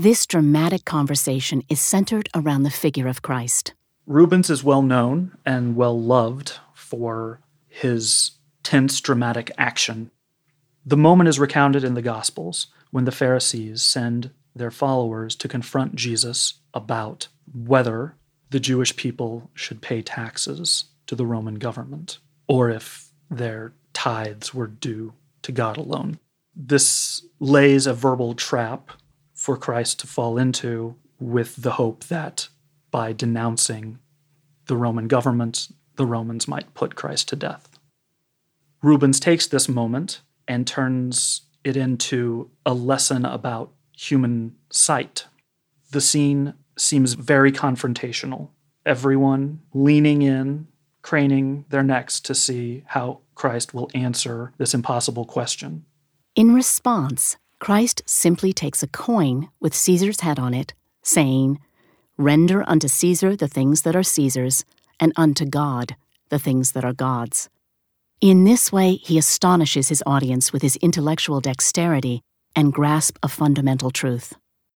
This dramatic conversation is centered around the figure of Christ. Rubens is well known and well loved for his tense, dramatic action. The moment is recounted in the Gospels when the Pharisees send their followers to confront Jesus about whether the Jewish people should pay taxes to the Roman government or if their tithes were due to God alone. This lays a verbal trap for Christ to fall into with the hope that by denouncing the Roman government, the Romans might put Christ to death. Rubens takes this moment and turns it into a lesson about human sight. The scene seems very confrontational. Everyone leaning in, craning their necks to see how Christ will answer this impossible question. In response, Christ simply takes a coin with Caesar's head on it, saying, Render unto Caesar the things that are Caesar's, and unto God the things that are God's. In this way, he astonishes his audience with his intellectual dexterity and grasp of fundamental truth.